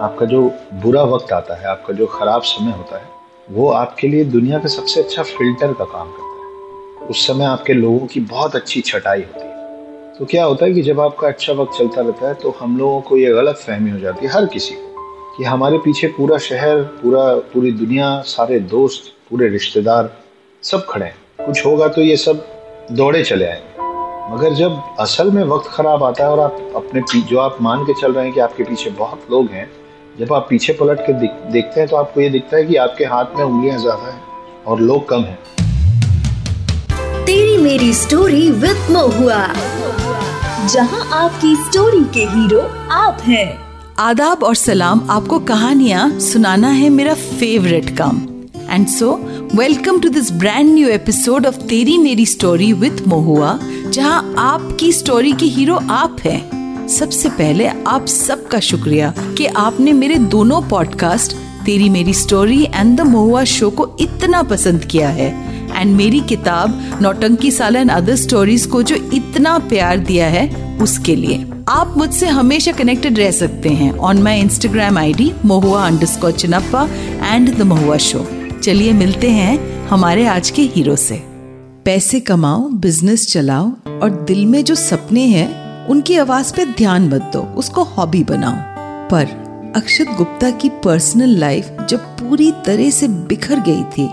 आपका जो बुरा वक्त आता है, आपका जो खराब समय होता है, वो आपके लिए दुनिया का सबसे अच्छा फ़िल्टर का काम करता है। उस समय आपके लोगों की बहुत अच्छी छटाई होती है। तो क्या होता है कि जब आपका अच्छा वक्त चलता रहता है तो हम लोगों को ये गलत फहमी हो जाती है, हर किसी को, कि हमारे पीछे पूरा शहर, पूरा, पूरी दुनिया, सारे दोस्त, पूरे रिश्तेदार सब खड़े हैं। कुछ होगा तो ये सब दौड़े चले आएँगे। मगर जब असल में वक्त खराब आता है और आप अपने जो आप मान के चल रहे हैं कि आपके पीछे बहुत लोग हैं जब आप पीछे पलट के देखते हैं तो आपको ये दिखता है कि आपके हाथ में उंगलियाँ ज़्यादा हैं और लोग कम हैं। तेरी मेरी स्टोरी विद मोहुआ जहाँ आपकी स्टोरी के हीरो आप हैं। आदाब और सलाम आपको कहानियाँ सुनाना है मेरा फेवरेट काम। And so welcome to this brand new episode of Teri Meri story with Mohua जहाँ आपकी स्टोरी के हीरो आप हैं। सबसे पहले आप सबका शुक्रिया कि आपने मेरे दोनों podcast Teri Meri story and the Mahua show को इतना पसंद किया है। एंड मेरी किताब, नौटंकी साल एंड अदर स्टोरीज को जो इतना प्यार दिया है, उसके लिए। आप मुझसे हमेशा कनेक्टेड रह सकते हैं on my Instagram I D Mahua under Chinappa and the Mahua show चलिए मिलते हैं हमारे आज के हीरो से। पैसे कमाओ बिज़नेस चलाओ और दिल में जो सपने हैं उनकी आवाज़ पे ध्यान मत दो, उसको हॉबी बनाओ। पर अक्षत गुप्ता की पर्सनल लाइफ जब पूरी तरह से बिखर गई थी,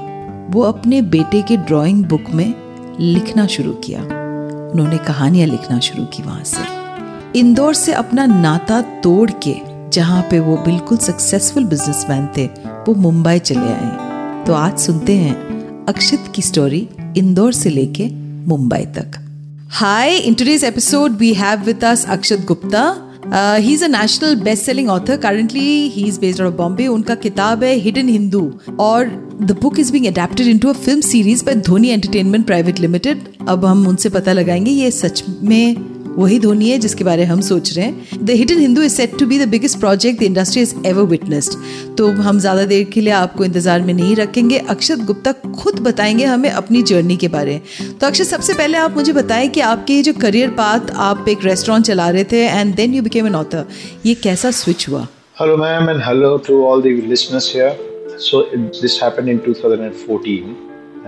वो अपने बेटे के ड्राइंग बुक में लिखना शुरू किया। उन्होंने कहानियाँ लिखना शुरू की वहाँ से। इंदौर से अपना नाता तोड़ के, जहाँ पे वो बिल्कुल सक्सेसफुल बिजनेसमैन थे, वो मुंबई चले आए। तो आज सुनते हैं अक्षत की स्टोरी इंदौर से लेके मुंबई तक। In today's episode we have with us Akshat Gupta he is a national best selling author currently he is based out Bombay उनका किताब है हिडन हिंदू और the book is being adapted into a film series by Dhoni entertainment private limited अब हम उनसे पता लगाएँगे ये सच में वही धोनी है जिसके बारे हम सोच रहे हैं। The hidden Hindu is set to be the biggest project the industry is ever witnessed तो हम ज़्यादा देर के लिए आपको इंतज़ार में नहीं रखेंगे। अक्षत गुप्ता खुद बताएँगे हमें अपनी जर्नी के बारे। में तो अक्षत, सबसे पहले आप मुझे बताएँ कि आपके जो करियर पाथ आप एक रेस्टोरेंट चला रहे थे and then you became an author ये कैसा स्विच हुआ? Hello ma'am and hello to all the listeners here so this happened in 2014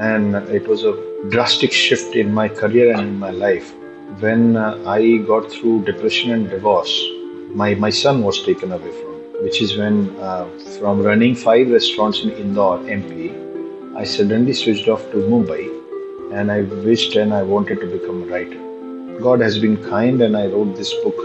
and it was a drastic shift in my career and in my life. When uh, I got through depression and divorce, my, my son was taken away from, which is when uh, from running five restaurants in Indore, MP, I suddenly switched off to Mumbai and I wished and I wanted to become a writer. God has been kind and I wrote this book.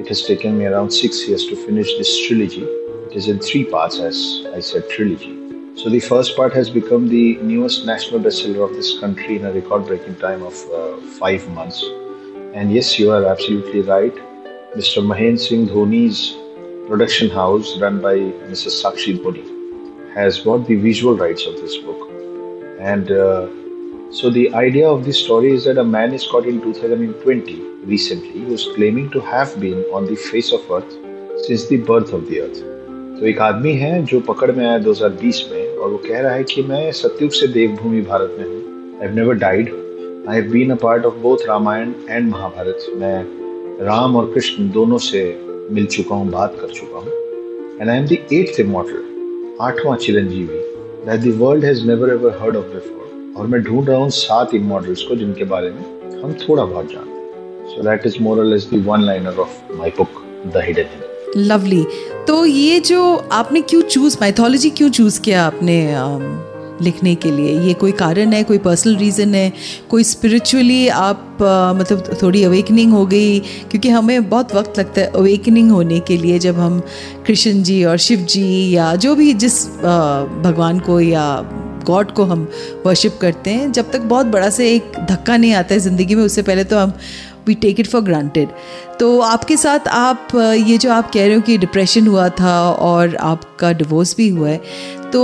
It has taken me around six years to finish this trilogy. It is in three parts, as I said, trilogy. So the first part has become the newest national bestseller of this country in a record-breaking time of uh, five months. And yes, you are absolutely right. Mr. Mahen Singh Dhoni's production house, run by Mrs. Sakshi Dhoni, has bought the visual rights of this book. And uh, so the idea of this story is that a man is caught in 2020 recently who's claiming to have been on the face of earth since the birth of the earth. तो एक आदमी है जो पकड़ में आया 2020 में और वो कह रहा है कि मैं सत्युग से देवभूमि भारत में हूँ I never died I have been a part of both Ramayan and Mahabharat मैं राम और कृष्ण दोनों से मिल चुका हूँ, बात कर चुका हूँ। And I am the eighth immortal आठवां Chiranjeevi. That the world has never ever heard of before और मैं ढूंढ रहा हूँ सात इमोटल्स को, जिनके बारे में हम थोड़ा बहुत जानते हैं। So that is moral is the one liner of my book the hidden lovely तो ये जो आपने क्यों चूज़ माइथोलॉजी क्यों चूज़ किया आपने um... लिखने के लिए। ये कोई कारण है कोई पर्सनल रीज़न है कोई स्पिरिचुअली आप आ, मतलब थोड़ी अवेकनिंग हो गई? क्योंकि हमें बहुत वक्त लगता है अवेकनिंग होने के लिए जब हम कृष्ण जी और शिव जी या जो भी जिस आ, भगवान को या गॉड को हम वर्शिप करते हैं जब तक बहुत बड़ा से एक धक्का नहीं आता है ज़िंदगी में उससे पहले तो हम we take it for granted तो आपके साथ आप ये जो आप कह रहे हो कि डिप्रेशन हुआ था और आपका डिवोर्स भी हुआ है तो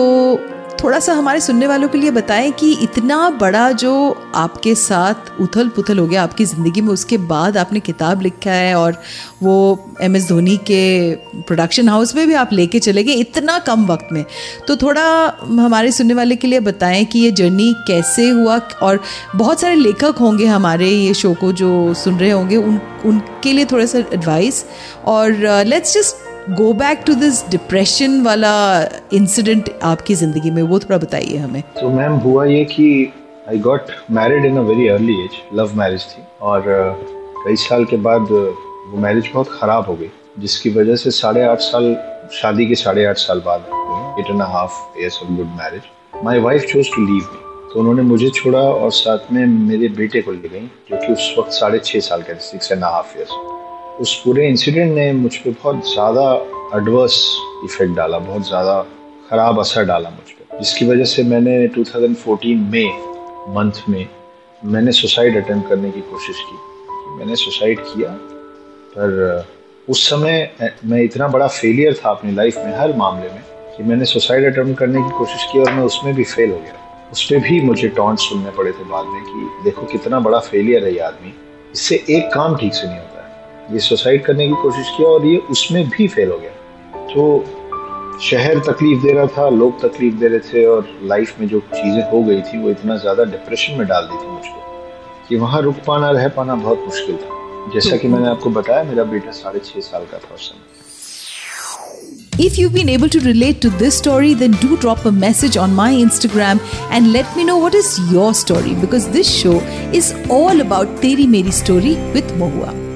थोड़ा सा हमारे सुनने वालों के लिए बताएँ कि इतना बड़ा जो आपके साथ उथल पुथल हो गया आपकी ज़िंदगी में उसके बाद आपने किताब लिखा है और वो एम एस धोनी के प्रोडक्शन हाउस में भी आप लेके चले गए इतना कम वक्त में। तो थोड़ा हमारे सुनने वाले के लिए बताएँ कि ये जर्नी कैसे हुआ और बहुत सारे लेखक होंगे हमारे ये शो को जो सुन रहे होंगे उन उनके लिए थोड़ा सा एडवाइस और let's uh, just go back to this depression वाला इंसिडेंट आपकी ज़िंदगी में वो थोड़ा बताइए हमें। तो so, मैम हुआ ये कि I got married in a very early age love marriage थी और uh, कई साल के बाद uh, वो मैरिज बहुत ख़राब हो गई जिसकी वजह से साढ़े आठ साल शादी के साढ़े आठ साल बाद eight and half years of good marriage my wife chose to leave me तो उन्होंने मुझे छोड़ा और साथ में मेरे बेटे को ले गई जो कि उस वक्त साढ़े छः साल का सिक्स एंड हाफ़ ईयर्स उस पूरे इंसिडेंट ने मुझ पर बहुत ज़्यादा एडवर्स इफ़ेक्ट डाला, बहुत ज़्यादा ख़राब असर डाला मुझ पर जिसकी वजह से मैंने 2014 में मंथ में मैंने सुसाइड अटेम्प्ट करने की कोशिश की। मैंने सुसाइड किया, पर उस समय मैं इतना बड़ा फेलियर था अपनी लाइफ में, हर मामले में, कि मैंने सुसाइड अटेम्प्ट करने की कोशिश की और मैं उसमें भी फेल हो गया। उस पर भी मुझे टॉन्ट सुनने पड़े थे बाद में कि, देखो कितना बड़ा फेलियर है ये आदमी। इससे एक काम ठीक से नहीं होता। ये सुसाइड करने की कोशिश किया और ये उसमें भी फेल हो गया तो शहर तकलीफ़ दे रहा था लोग तकलीफ़ दे रहे थे और लाइफ में जो चीज़ें हो गई थी वो इतना ज़्यादा डिप्रेशन में डाल दी थी मुझको कि वहाँ रुक पाना रह पाना बहुत मुश्किल था जैसा कि मैंने आपको बताया मेरा बेटा साढ़े छः साल का था उस समय If you've been able to relate to this story, then do drop a message on my Instagram and let me know what is your story because this show is all about Teri Meri Story with Mohua.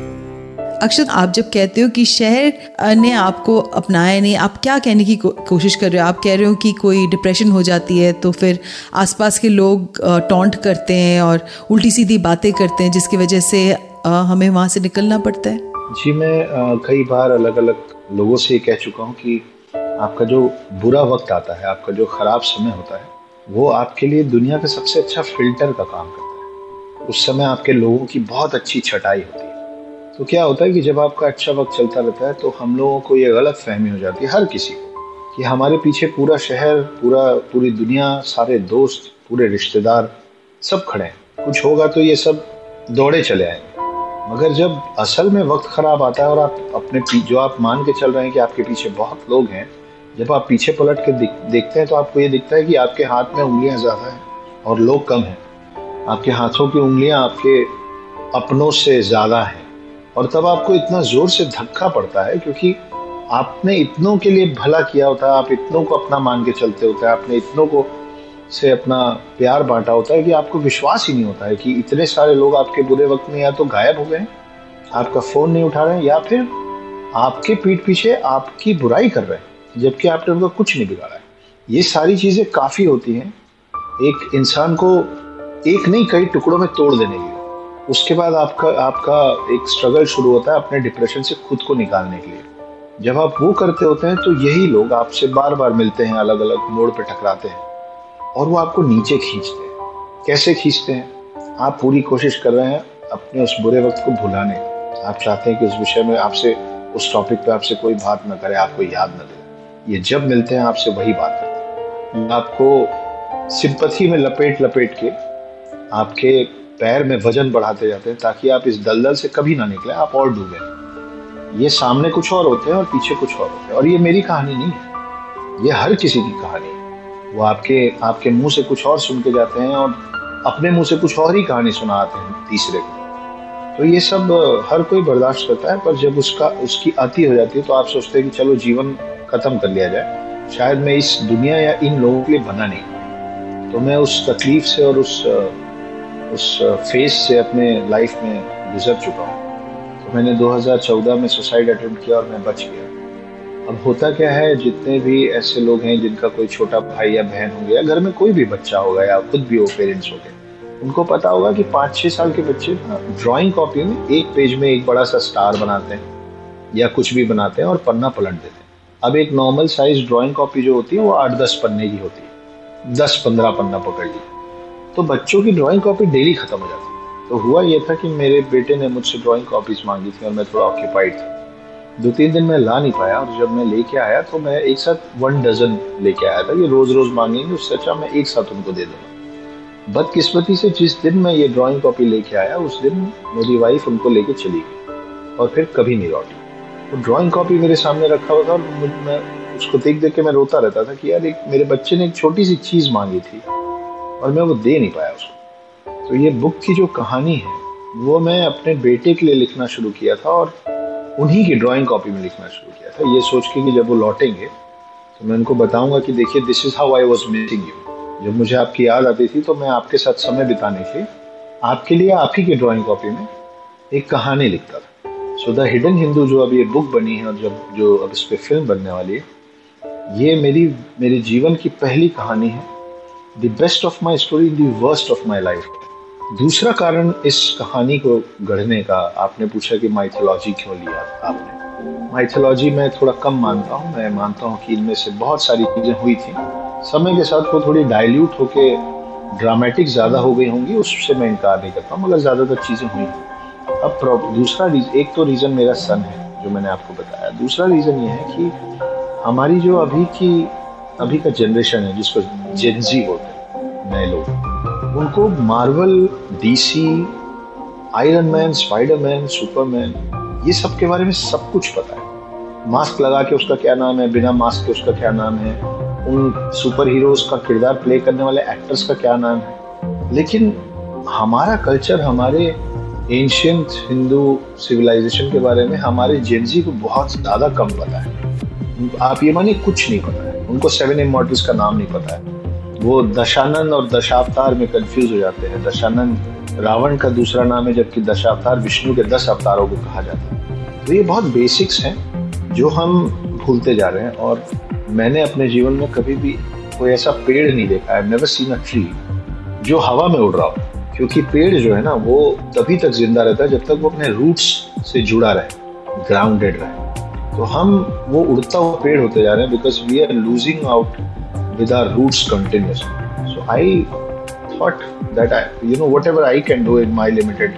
अक्षत आप जब कहते हो कि शहर ने आपको अपनाया नहीं आप क्या कहने की को, कोशिश कर रहे हो? आप कह रहे हो कि कोई डिप्रेशन हो जाती है तो फिर आसपास के लोग टॉन्ट करते हैं और उल्टी सीधी बातें करते हैं जिसकी वजह से हमें वहाँ से निकलना पड़ता है। जी मैं कई बार अलग अलग लोगों से कह चुका हूँ कि आपका जो बुरा वक्त आता है आपका जो ख़राब समय होता है वो आपके लिए दुनिया का सबसे अच्छा फ़िल्टर का काम करता है। उस समय आपके लोगों की बहुत अच्छी छटाई होती है। तो क्या होता है कि जब आपका अच्छा वक्त चलता रहता है तो हम लोगों को ये गलत फहमी हो जाती है, हर किसी को, कि हमारे पीछे पूरा शहर, पूरा, पूरी दुनिया, सारे दोस्त, पूरे रिश्तेदार सब खड़े हैं। कुछ होगा तो ये सब दौड़े चले आएँगे। मगर जब असल में वक्त ख़राब आता है और आप अपने जो आप मान के चल रहे हैं कि आपके पीछे बहुत लोग हैं, जब आप पीछे पलट के देखते हैं तो आपको ये दिखता है कि आपके हाथ में उंगलियाँ ज़्यादा हैं और लोग कम हैं। आपके हाथों की उंगलियाँ आपके अपनों से ज़्यादा हैं। और तब आपको इतना ज़ोर से धक्का पड़ता है क्योंकि आपने इतनों के लिए भला किया होता है, आप इतनों को अपना मान के चलते होते हैं, आपने इतनों को से अपना प्यार बांटा होता है कि आपको विश्वास ही नहीं होता है कि इतने सारे लोग आपके बुरे वक्त में या तो गायब हो गए, आपका फ़ोन नहीं उठा रहे हैं, या फिर आपके पीठ पीछे आपकी बुराई कर रहे हैं, जबकि आपने उनका कुछ नहीं बिगाड़ा है। ये सारी चीज़ें काफ़ी होती हैं। एक इंसान को एक नहीं, कई टुकड़ों में तोड़ देने के उसके बाद आपका आपका एक स्ट्रगल शुरू होता है अपने डिप्रेशन से खुद को निकालने के लिए। जब आप वो करते होते हैं तो यही लोग आपसे बार बार मिलते हैं अलग अलग मोड़ पे टकराते हैं और वो आपको नीचे खींचते हैं। कैसे खींचते हैं? आप पूरी कोशिश कर रहे हैं अपने उस बुरे वक्त को भुलाने। आप चाहते हैं कि उस विषय में आपसे, उस टॉपिक पे आपसे कोई बात ना करे, आपको याद ना दे। ये जब मिलते हैं, आपसे वही बात करते हैं। आपको सिंपथी में लपेट लपेट के, आपके पैर में वज़न बढ़ाते जाते हैं ताकि आप इस दलदल से कभी ना निकले, आप और डूबे। ये सामने कुछ और होते हैं और पीछे कुछ और होते हैं। और ये मेरी कहानी नहीं है। ये हर किसी की कहानी है। वो आपके आपके मुँह से कुछ और सुन के जाते हैं और अपने मुँह से कुछ और ही कहानी सुनाते हैं तीसरे को। तो ये सब हर कोई बर्दाश्त करता है, पर जब उसका, उसकी अति हो जाती है तो आप सोचते हैं कि चलो जीवन खत्म कर लिया जाए। शायद मैं इस दुनिया या इन लोगों के लिए बना नहीं। तो मैं उस तकलीफ़ से और उस उस फ़ेज़ से अपने लाइफ में गुजर चुका हूँ। तो मैंने 2014 में सुसाइड अटेम्प्ट किया और मैं बच गया। अब होता क्या है, जितने भी ऐसे लोग हैं जिनका कोई छोटा भाई या बहन हो गया, घर में कोई भी बच्चा होगा या खुद भी हो पेरेंट्स हो गए, उनको पता होगा कि पाँच छः साल के बच्चे ड्राइंग कॉपी में एक पेज में एक बड़ा सा स्टार बनाते हैं या कुछ भी बनाते हैं और पन्ना पलट देते हैं। अब एक नॉर्मल साइज़ ड्राइंग कॉपी जो होती है, वो आठ दस पन्ने की होती है। दस पंद्रह पन्ना पकड़ लिया तो बच्चों की ड्राइंग कॉपी डेली खत्म हो जाती तो हुआ ये था कि मेरे बेटे ने मुझसे ड्राइंग कॉपीज मांगी थी और मैं थोड़ा ऑक्यूपाइड था। दो तीन दिन मैं ला नहीं पाया और जब मैं लेके आया तो मैं एक साथ वन डजन लेके आया था। ये रोज रोज मांगेंगे, उससे अच्छा मैं एक साथ उनको दे दूँगा। बदकिस्मती से जिस दिन मैं ये ड्राइंग कॉपी लेके आया, उस दिन मेरी वाइफ उनको लेके चली गई और फिर कभी नहीं लौटी। वो ड्राइंग कॉपी मेरे सामने रखा हुआ था और मैं उसको देख देख के मैं रोता रहता था कि यार एक, मेरे बच्चे ने एक छोटी सी चीज़ मांगी थी। और मैं वो दे नहीं पाया उसको। तो ये बुक की जो कहानी है, वो मैं अपने बेटे के लिए लिखना शुरू किया था और उन्हीं की ड्राइंग कॉपी में लिखना शुरू किया था। ये सोच के कि जब वो लौटेंगे तो मैं उनको बताऊँगा कि देखिए this is how I was missing you जब मुझे आपकी याद आती थी तो मैं आपके साथ समय बिताने के आपके लिए आप ही की ड्राइंग कॉपी में एक कहानी लिखता था। सो द हिडन हिंदू जो अब ये बुक बनी है और जब जो अब इस पर फ़िल्म बनने वाली है, ये मेरी, मेरे जीवन की पहली कहानी है। The best of my story the worst of my life दूसरा कारण इस कहानी को गढ़ने का आपने पूछा कि माइथोलॉजी क्यों लिया आपने? माइथोलॉजी मैं थोड़ा कम मानता हूँ, मैं मानता हूँ कि इनमें से बहुत सारी चीज़ें हुई थी। समय के साथ वो थोड़ी डाइल्यूट होके ड्रामेटिक ज़्यादा हो गई होंगी, उससे मैं इनकार नहीं करता मगर ज़्यादातर चीज़ें हुई अब दूसरा रीजन एक तो रीज़न मेरा सन है, जो मैंने आपको बताया। दूसरा रीज़न ये है कि हमारी जो अभी की अभी का जनरेशन है जिसको जेंजी बोलते हैं, नए लोग। उनको Marvel DC Iron Man Spiderman Superman ये सब के बारे में सब कुछ पता है। मास्क लगा के उसका क्या नाम है, बिना मास्क के उसका क्या नाम है, उन सुपर हीरोज का किरदार प्ले करने वाले एक्टर्स का क्या नाम है। लेकिन हमारा कल्चर हमारे एंशियंट हिंदू सिविलाइजेशन के बारे में हमारे जेंजी को बहुत ज़्यादा कम पता है। आप ये मानिए कुछ नहीं पता है। उनको सेवन इमोटल्स का नाम नहीं पता है। वो दशानंद और दशावतार में कंफ्यूज हो जाते हैं। दशानंद रावण का दूसरा नाम है, जबकि दशावतार विष्णु के दस अवतारों को कहा जाता है। तो ये बहुत बेसिक्स हैं, जो हम भूलते जा रहे हैं। और मैंने अपने जीवन में कभी भी कोई ऐसा पेड़ नहीं देखा। है नेवर सीन अ ट्री जो हवा में उड़ रहा हो। क्योंकि पेड़ जो है ना, वो तभी तक ज़िंदा रहता है जब तक वो अपने रूट्स से जुड़ा रहे ग्राउंडेड रहे। तो हम वो उड़ता हुआ पेड़ होते जा रहे हैं because we are losing out with our roots continuously so I thought that I you know whatever I can do in my limited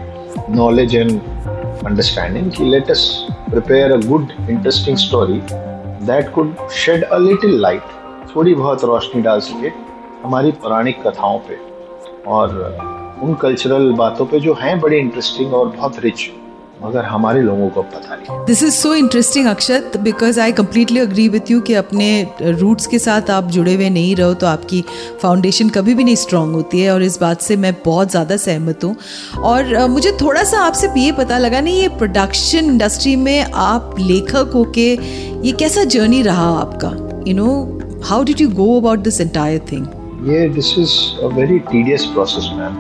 knowledge and understanding कि us prepare a good interesting story that could shed a little light थोड़ी बहुत रोशनी डाल सके हमारी पौराणिक कथाओं पे और उन कल्चरल बातों पे जो हैं बड़ी इंटरेस्टिंग और बहुत रिच मगर हमारे लोगों को पता नहीं। This is so interesting Akshat because I completely agree with you कि अपने रूट्स के साथ आप जुड़े हुए नहीं रहो तो आपकी फाउंडेशन कभी भी नहीं स्ट्रांग होती है और इस बात से मैं बहुत ज़्यादा सहमत हूँ। और मुझे थोड़ा सा आपसे ये पता लगा नहीं ये प्रोडक्शन इंडस्ट्री में आप लेखक होके ये कैसा जर्नी रहा आपका? You know how did you go about this entire thing ये this is a very tedious process ma'am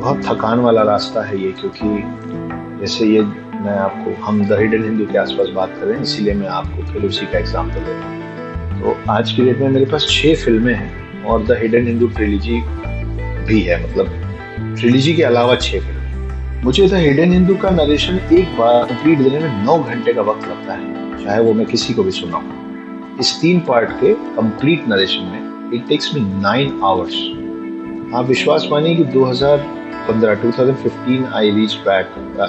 बहुत थकान वाला रास्ता है ये क्योंकि जैसे ये मैं आपको, हम द हिडन हिंदू के आसपास बात कर रहे हैं, इसीलिए मैं आपको फिर उसी का एग्ज़ाम्पल देता हूँ। तो आज की डेट में मेरे पास छः फ़िल्में हैं और द हिडन हिंदू ट्रिलिजी भी है मतलब ट्रिलिजी के अलावा छः फ़िल्में मुझे द हिडन हिंदू का नरेशन एक बार कंप्लीट देने में नौ घंटे का वक्त लगता है, चाहे वो मैं किसी को भी सुनाऊँ। इस तीन पार्ट के कंप्लीट नरेशन में it takes me nine hours आप विश्वास मानिए कि 2000 15 2015 I reach back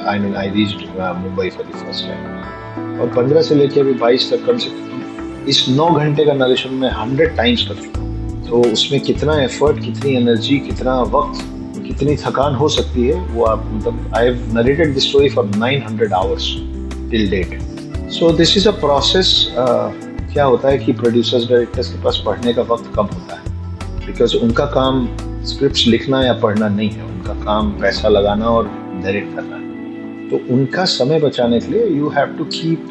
I mean I reach Mumbai for the first time और 15 से लेके अभी 22 तक कम से कम इस 9 घंटे का नरेशन में 100 टाइम्स कर चुका तो उसमें कितना एफर्ट कितनी एनर्जी कितना वक्त, कितनी थकान हो सकती है, वो आप मतलब I have narrated the story for 900 hours till date so this is a process क्या होता है कि प्रोड्यूसर्स डायरेक्टर्स के पास पढ़ने का वक्त कम होता है। बिकॉज़ उनका काम स्क्रिप्ट लिखना या पढ़ना नहीं है, उनका काम पैसा लगाना और डायरेक्ट करना। है तो उनका समय बचाने के लिए you have to keep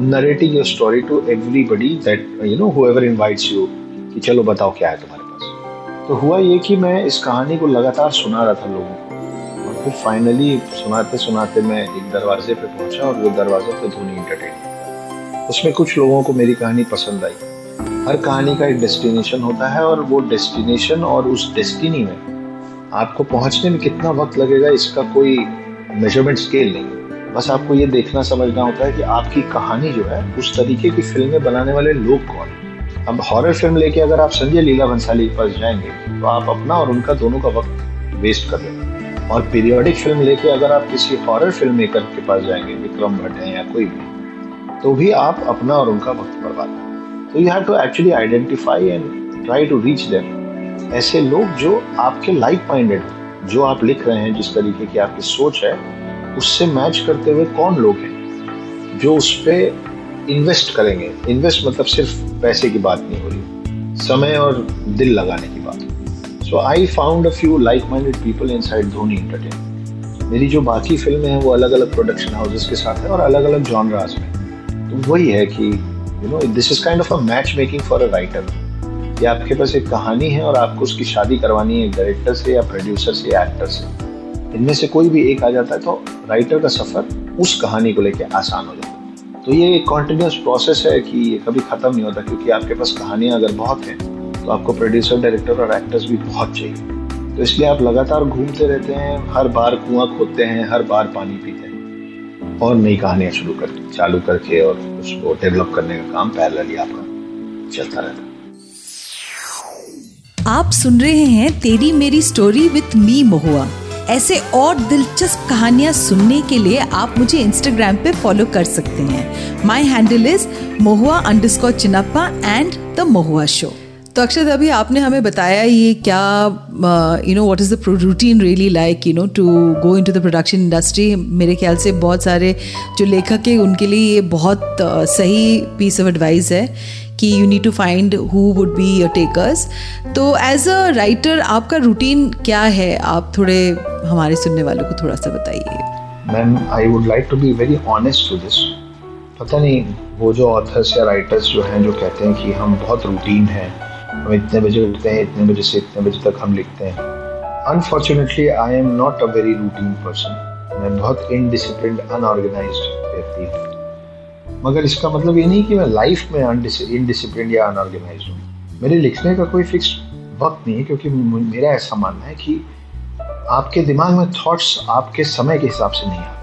narrating your story to everybody that you know whoever invites you कि चलो बताओ क्या है तुम्हारे पास। तो हुआ ये कि मैं इस कहानी को लगातार सुना रहा था लोगों को। और फिर फाइनली सुनाते सुनाते मैं एक दरवाजे पे पहुँचा और वो दरवाज़ा थे धोनी इंटरटेन उसमें कुछ लोगों को मेरी कहानी पसंद आई। हर कहानी का एक डेस्टिनेशन होता है और वो डेस्टिनेशन और उस डेस्टिनी में आपको पहुँचने में कितना वक्त लगेगा, इसका कोई मेज़रमेंट स्केल नहीं बस आपको ये देखना, समझना होता है कि आपकी कहानी जो है, उस तरीके की फ़िल्में बनाने वाले लोग कौन अब हॉरर फ़िल्म लेके अगर आप संजय लीला भंसाली के पास जाएँगे तो आप अपना और उनका दोनों का वक्त वेस्ट कर देंगे। और पीरियोडिक फ़िल्म लेके अगर आप किसी हॉरर फ़िल्म मेकर के पास जाएँगे, विक्रम भट्ट है या कोई भी तो भी आप अपना और उनका वक्त बर्बाद करें तो you have to actually identify and try to reach them ऐसे लोग जो आपके लाइक माइंडेड हो, जो आप लिख रहे हैं, जिस तरीके की आपकी सोच है, उससे मैच करते हुए कौन लोग हैं? जो उस पर इन्वेस्ट करेंगे। इन्वेस्ट मतलब सिर्फ़ पैसे की बात नहीं हो रही, समय और दिल लगाने की बात। So I found a few like minded people inside Dhoni entertainment जो बाकी फ़िल्में हैं, वो अलग अलग प्रोडक्शन हाउसेस के साथ है और अलग अलग जॉनराज में तो वही है कि you know this is kind of a match making for a writer कि आपके पास एक कहानी है और आपको उसकी शादी करवानी है डायरेक्टर से या प्रोड्यूसर से या एक्टर से। इनमें से कोई भी एक आ जाता है तो राइटर का सफ़र उस कहानी को लेकर आसान हो जाता है। तो ये एक कॉन्टिन्यूस प्रोसेस है कि ये कभी ख़त्म नहीं होता क्योंकि आपके पास कहानियाँ अगर बहुत हैं तो आपको प्रोड्यूसर डायरेक्टर और एक्टर्स भी बहुत चाहिए। तो इसलिए आप लगातार घूमते रहते हैं, हर बार कुआँ खोदते हैं, हर बार पानी पीते हैं। और नई कहानियाँ शुरू कर, चालू करके और उसको डेवलप करने का काम पैरेलली आपका चलता रहता आप सुन रहे हैं तेरी मेरी स्टोरी विथ मी महुआ। ऐसे और दिलचस्प कहानियाँ सुनने के लिए आप मुझे इंस्टाग्राम पे फॉलो कर सकते हैं। My handle is Mohua underscore Chinappa and the Mahua show तो अक्षत अभी आपने हमें बताया ये क्या you know what is the routine really like you know to go into the production industry मेरे ख्याल से बहुत सारे जो लेखक हैं उनके लिए ये बहुत uh, सही पीस ऑफ़ एडवाइस है कि you need to find who would be your takers तो एज अ राइटर आपका रूटीन क्या है? आप थोड़े हमारे सुनने वालों को थोड़ा सा बताइए। Ma'am I would like to be very honest to this पता नहीं वो जो ऑथर्स या राइटर्स जो हैं जो कहते हैं कि हम बहुत रूटीन हैं हम इतने बजे उठते हैं, इतने बजे से इतने बजे तक हम लिखते हैं। Unfortunately I am not a very routine person मैं बहुत इनडिसिप्लिन अनऑर्गेनाइज व्यक्ति हूँ। मगर इसका मतलब ये नहीं कि मैं लाइफ में इनडिसिप्लिन या अनऑर्गेनाइज हूँ। मेरे लिखने का कोई फिक्स वक्त नहीं है, क्योंकि मेरा ऐसा मानना है कि आपके दिमाग में थॉट्स आपके समय के हिसाब से नहीं आते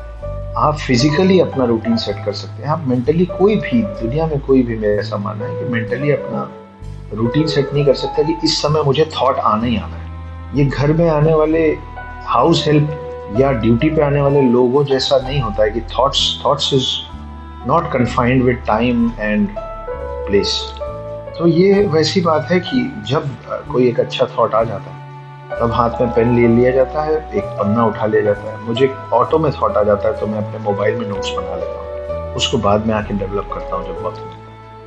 आप फिजिकली अपना रूटीन सेट कर सकते हैं। आप मेंटली कोई भी, दुनिया में कोई भी, मेरा ऐसा मानना है कि मेंटली अपना रूटीन सेट नहीं कर सकता कि इस समय मुझे थॉट आना ही आना है। ये घर में आने वाले हाउस हेल्प या ड्यूटी पे आने वाले लोगों जैसा नहीं होता है कि thoughts thoughts is not confined with time and place तो ये वैसी बात है कि जब कोई एक अच्छा थॉट आ जाता है, तब हाथ में पेन ले लिया जाता है, एक पन्ना उठा लिया जाता है। मुझे ऑटो में थॉट आ जाता है तो मैं अपने मोबाइल में नोट्स बना लेता हूँ। उसको बाद में आके डेवलप करता हूँ जब वक्त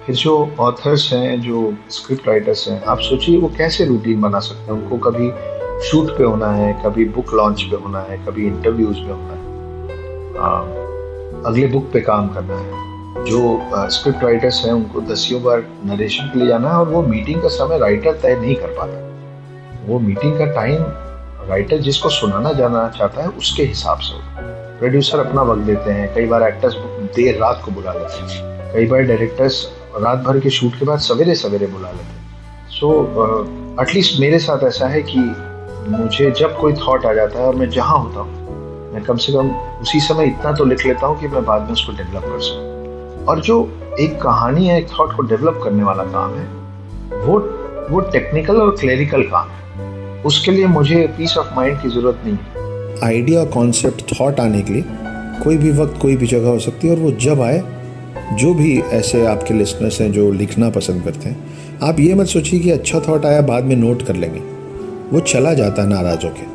फिर जो ऑथर्स हैं जो स्क्रिप्ट राइटर्स हैं आप सोचिए वो कैसे रूटीन बना सकते हैं? उनको कभी शूट पे होना है कभी बुक लॉन्च पे होना है कभी इंटरव्यूज़ पे होना है। आ, अगले बुक पे काम करना है। जो स्क्रिप्ट राइटर्स हैं उनको दसियों बार नरेशन के लिए जाना है और वो मीटिंग का समय राइटर तय नहीं कर पाता। वो मीटिंग का टाइम राइटर जिसको सुनाना जाना चाहता है उसके हिसाब से होता प्रोड्यूसर अपना वक्त देते हैं। कई बार एक्टर्स देर रात को बुला लेते हैं। कई बार डायरेक्टर्स रात भर के शूट के बाद सवेरे सवेरे बुला लेते सो एटलीस्ट मेरे साथ ऐसा है कि मुझे जब कोई थॉट आ जाता है और मैं जहाँ होता हूँ, मैं कम से कम उसी समय इतना तो लिख लेता हूँ कि मैं बाद में उसको डेवलप कर सकूँ। और जो एक कहानी है, एक थॉट को डेवलप करने वाला काम है, वो वो टेक्निकल और क्लेरिकल काम है। उसके लिए मुझे पीस ऑफ़ माइंड की ज़रूरत नहीं है। आइडिया कॉन्सेप्ट थॉट आने के लिए कोई भी वक्त, कोई भी जगह हो सकती है और वो जब आए जो भी ऐसे आपके लिसनर्स हैं जो लिखना पसंद करते हैं, आप ये मत सोचिए कि अच्छा थॉट आया, बाद में नोट कर लेंगे। वो चला जाता है नाराज़ होकर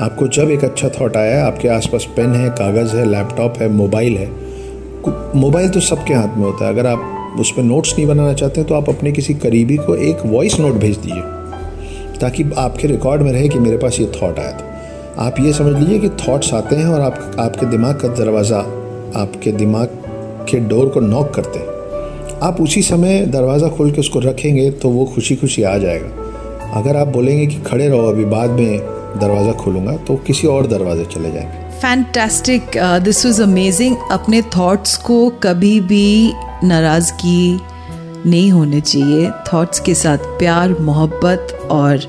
आपको जब एक अच्छा थॉट आया, आपके आसपास पेन है, कागज़ है लैपटॉप है मोबाइल है मोबाइल तो सबके हाथ में होता है। अगर आप उस पर नोट्स नहीं बनाना चाहते तो आप अपने किसी करीबी को एक वॉइस नोट भेज दीजिए, ताकि आपके रिकॉर्ड में रहे कि मेरे पास ये थॉट आया था। आप ये समझ लीजिए कि थॉट्स आते हैं और आप, आपके दिमाग का दरवाज़ा, आपके दिमाग के डोर को नॉक करते हैं। आप उसी समय दरवाज़ा खोल के उसको रखेंगे तो वो खुशी खुशी आ जाएगा। अगर आप बोलेंगे कि खड़े रहो, अभी बाद में दरवाज़ा खोलूँगा तो किसी और दरवाजे चले जाएँगे। फैंटेस्टिक दिस वॉज़ अमेजिंग अपने थॉट्स को कभी भी नाराज़गी नहीं होने चाहिए। थॉट्स के साथ प्यार, मोहब्बत और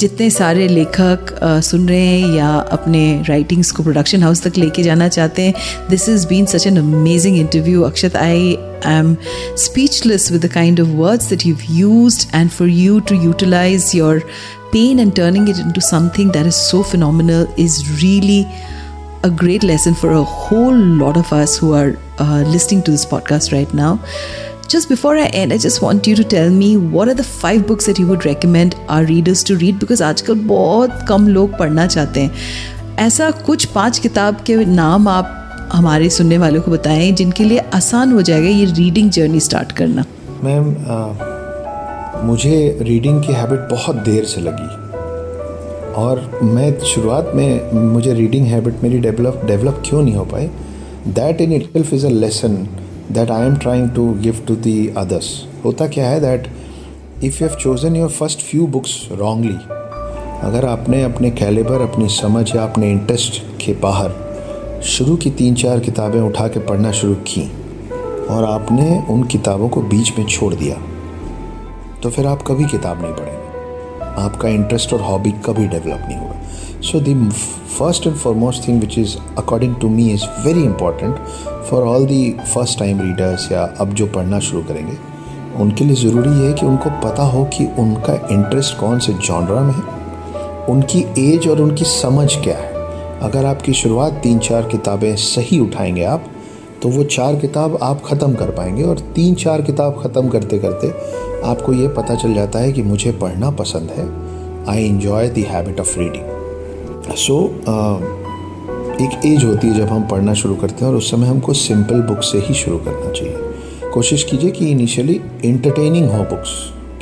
जितने सारे लेखक सुन रहे हैं या अपने राइटिंग्स को प्रोडक्शन हाउस तक लेके जाना चाहते हैं this is been such an amazing interview Akshat I I am speechless with the kind of words that you use and for you to utilize your pen and turning it in into something that is so final is really a great lesson for a whole lot of us who are listening to this podcast right now Just before I end, I just want you to tell me what are the five books that you would recommend our readers to read? Because आजकल बहुत कम लोग पढ़ना चाहते हैं। ऐसा कुछ पाँच किताब के नाम आप हमारे सुनने वालों को बताएँ जिनके लिए आसान हो जाएगा ये रीडिंग जर्नी स्टार्ट करना। मैम मुझे रीडिंग की हैबिट बहुत देर से लगी। और मैं शुरुआत में मुझे रीडिंग हैबिट मेरी डेवलप डेवलप क्यों नहीं हो पाई? That in it is a lesson that I am trying to give to the others होता क्या है that if you have chosen your first few books wrongly अगर आपने अपने कैलिबर अपनी समझ या अपने इंटरेस्ट के बाहर शुरू की तीन चार किताबें उठा के पढ़ना शुरू की और आपने उन किताबों को बीच में छोड़ दिया तो फिर आप कभी किताब नहीं पढ़ेंगे। आपका इंटरेस्ट और हॉबी कभी डेवलप नहीं हुआ so the first and foremost thing which is according to me is very important for all the first time readers या अब जो पढ़ना शुरू करेंगे, उनके लिए ज़रूरी है कि उनको पता हो कि उनका इंटरेस्ट कौन से जॉनरा में है, उनकी एज और उनकी समझ क्या है। अगर आपकी शुरुआत तीन चार किताबें सही उठाएँगे आप तो वो चार किताब आप ख़त्म कर पाएँगे और तीन चार किताब ख़त्म करते करते आपको ये पता चल जाता है कि मुझे पढ़ना पसंद है। I enjoy the habit of reading so एक एज होती है जब हम पढ़ना शुरू करते हैं और उस समय हमको सिंपल बुक से ही शुरू करना चाहिए। कोशिश कीजिए कि इनिशियली इंटरटेनिंग हो बुक्स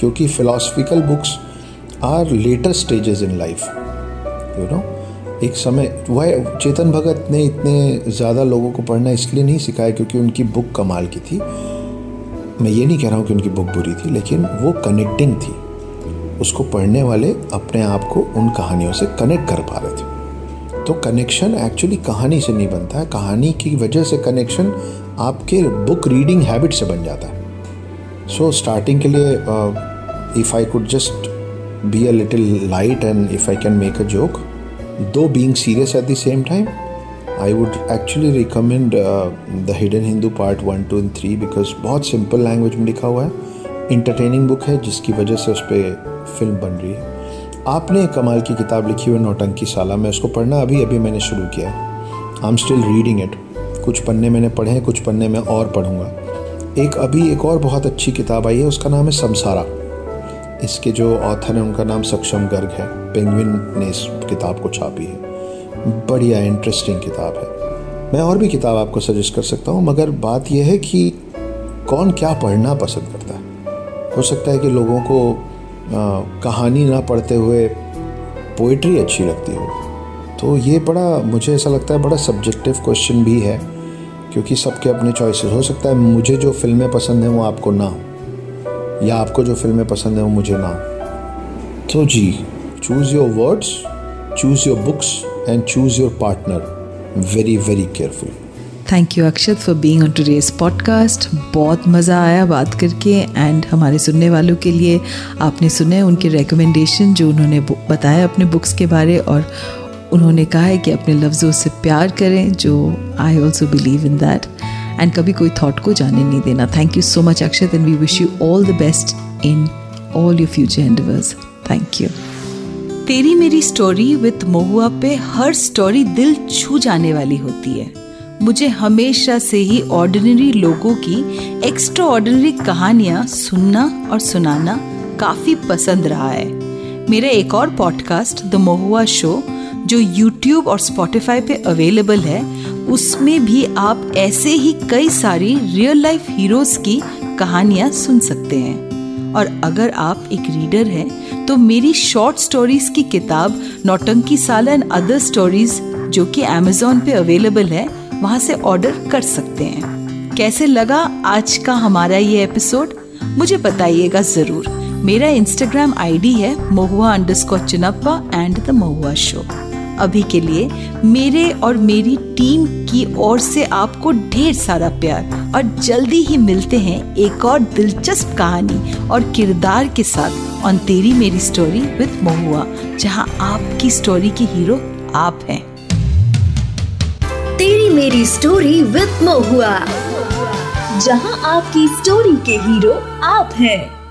क्योंकि philosophical books are later stages in life you know एक समय, वह चेतन भगत ने इतने ज़्यादा लोगों को पढ़ना इसलिए नहीं सिखाया क्योंकि उनकी बुक कमाल की थी। मैं ये नहीं कह रहा हूँ कि उनकी बुक बुरी थी, लेकिन वो कनेक्टिंग थी। उसको पढ़ने वाले अपने आप को उन कहानियों से कनेक्ट कर पा रहे थे। तो कनेक्शन एक्चुअली कहानी से नहीं बनता है। कहानी की वजह से कनेक्शन आपके बुक रीडिंग हैबिट से बन जाता है। सो so, स्टार्टिंग के लिए if I could just be a little light and if I can make a joke though being serious at the same time I would actually recommend the hidden Hindu part one two and three because बहुत simple language में लिखा हुआ है। Entertaining book है जिसकी वजह से उस पर फ़िल्म बन रही है। आपने कमाल की किताब लिखी हुई नौटंकी साला मैं उसको पढ़ना अभी अभी मैंने शुरू किया है। I am still reading it कुछ पन्ने मैंने पढ़े हैं, कुछ पन्ने मैं और पढ़ूँगा। एक अभी एक और बहुत अच्छी किताब आई है, उसका नाम है समसारा। इसके जो ऑथर हैं, उनका नाम सक्षम गर्ग है। पेंगविन ने इस किताब को छापी है। बढ़िया इंटरेस्टिंग किताब है। मैं और भी किताब आपको सजेस्ट कर सकता हूँ, मगर बात यह है कि कौन क्या पढ़ना पसंद करता है। हो सकता है कि लोगों को कहानी ना पढ़ते हुए पोइट्री अच्छी लगती हो। तो ये बड़ा, मुझे ऐसा लगता है बड़ा सब्जेक्टिव क्वेश्चन भी है, क्योंकि सबके अपने चॉइसेस हो सकता है मुझे जो फ़िल्में पसंद हैं वो आपको ना हो, या आपको जो फ़िल्में पसंद हैं वो मुझे ना हो। तो जी choose your words choose your books and choose your partner very very carefully. Thank you Akshat for being on today's podcast बहुत मज़ा आया बात करके एंड हमारे सुनने वालों के लिए आपने सुने उनके रिकमेंडेशन जो उन्होंने बताया अपने बुक्स के बारे, और उन्होंने कहा है कि अपने लफ्ज़ों से प्यार करें, जो I also believe in that and कभी कोई थॉट को जाने नहीं देना। Thank you so much Akshat and we wish you all the best in all your future endeavours thank you तेरी मेरी स्टोरी विद महुआ पे हर स्टोरी दिल छू जाने वाली होती है। मुझे हमेशा से ही ऑर्डिनरी लोगों की एक्स्ट्रा ऑर्डिनरी कहानियाँ सुनना और सुनाना काफ़ी पसंद रहा है। मेरा एक और पॉडकास्ट द महुआ शो जो यूट्यूब और स्पॉटिफाई पे अवेलेबल है, उसमें भी आप ऐसे ही कई सारी रियल लाइफ हीरोज की कहानियाँ सुन सकते हैं। और अगर आप एक रीडर हैं तो मेरी शॉर्ट स्टोरीज की किताब नौटंकी साल एंड अदर स्टोरीज जो कि अमेजोन पे अवेलेबल है वहाँ से ऑर्डर कर सकते हैं। कैसे लगा आज का हमारा ये एपिसोड मुझे बताइएगा ज़रूर। मेरा इंस्टाग्राम आईडी है Mahua under Chinappa and the Mahua show अभी के लिए मेरे और मेरी टीम की ओर से आपको ढेर सारा प्यार और जल्दी ही मिलते हैं एक और दिलचस्प कहानी और किरदार के साथ ऑन तेरी मेरी स्टोरी विद महुआ, जहाँ आपकी स्टोरी की हीरो आप हैं। मेरी स्टोरी विद मोहुआ जहाँ आपकी स्टोरी के हीरो आप हैं।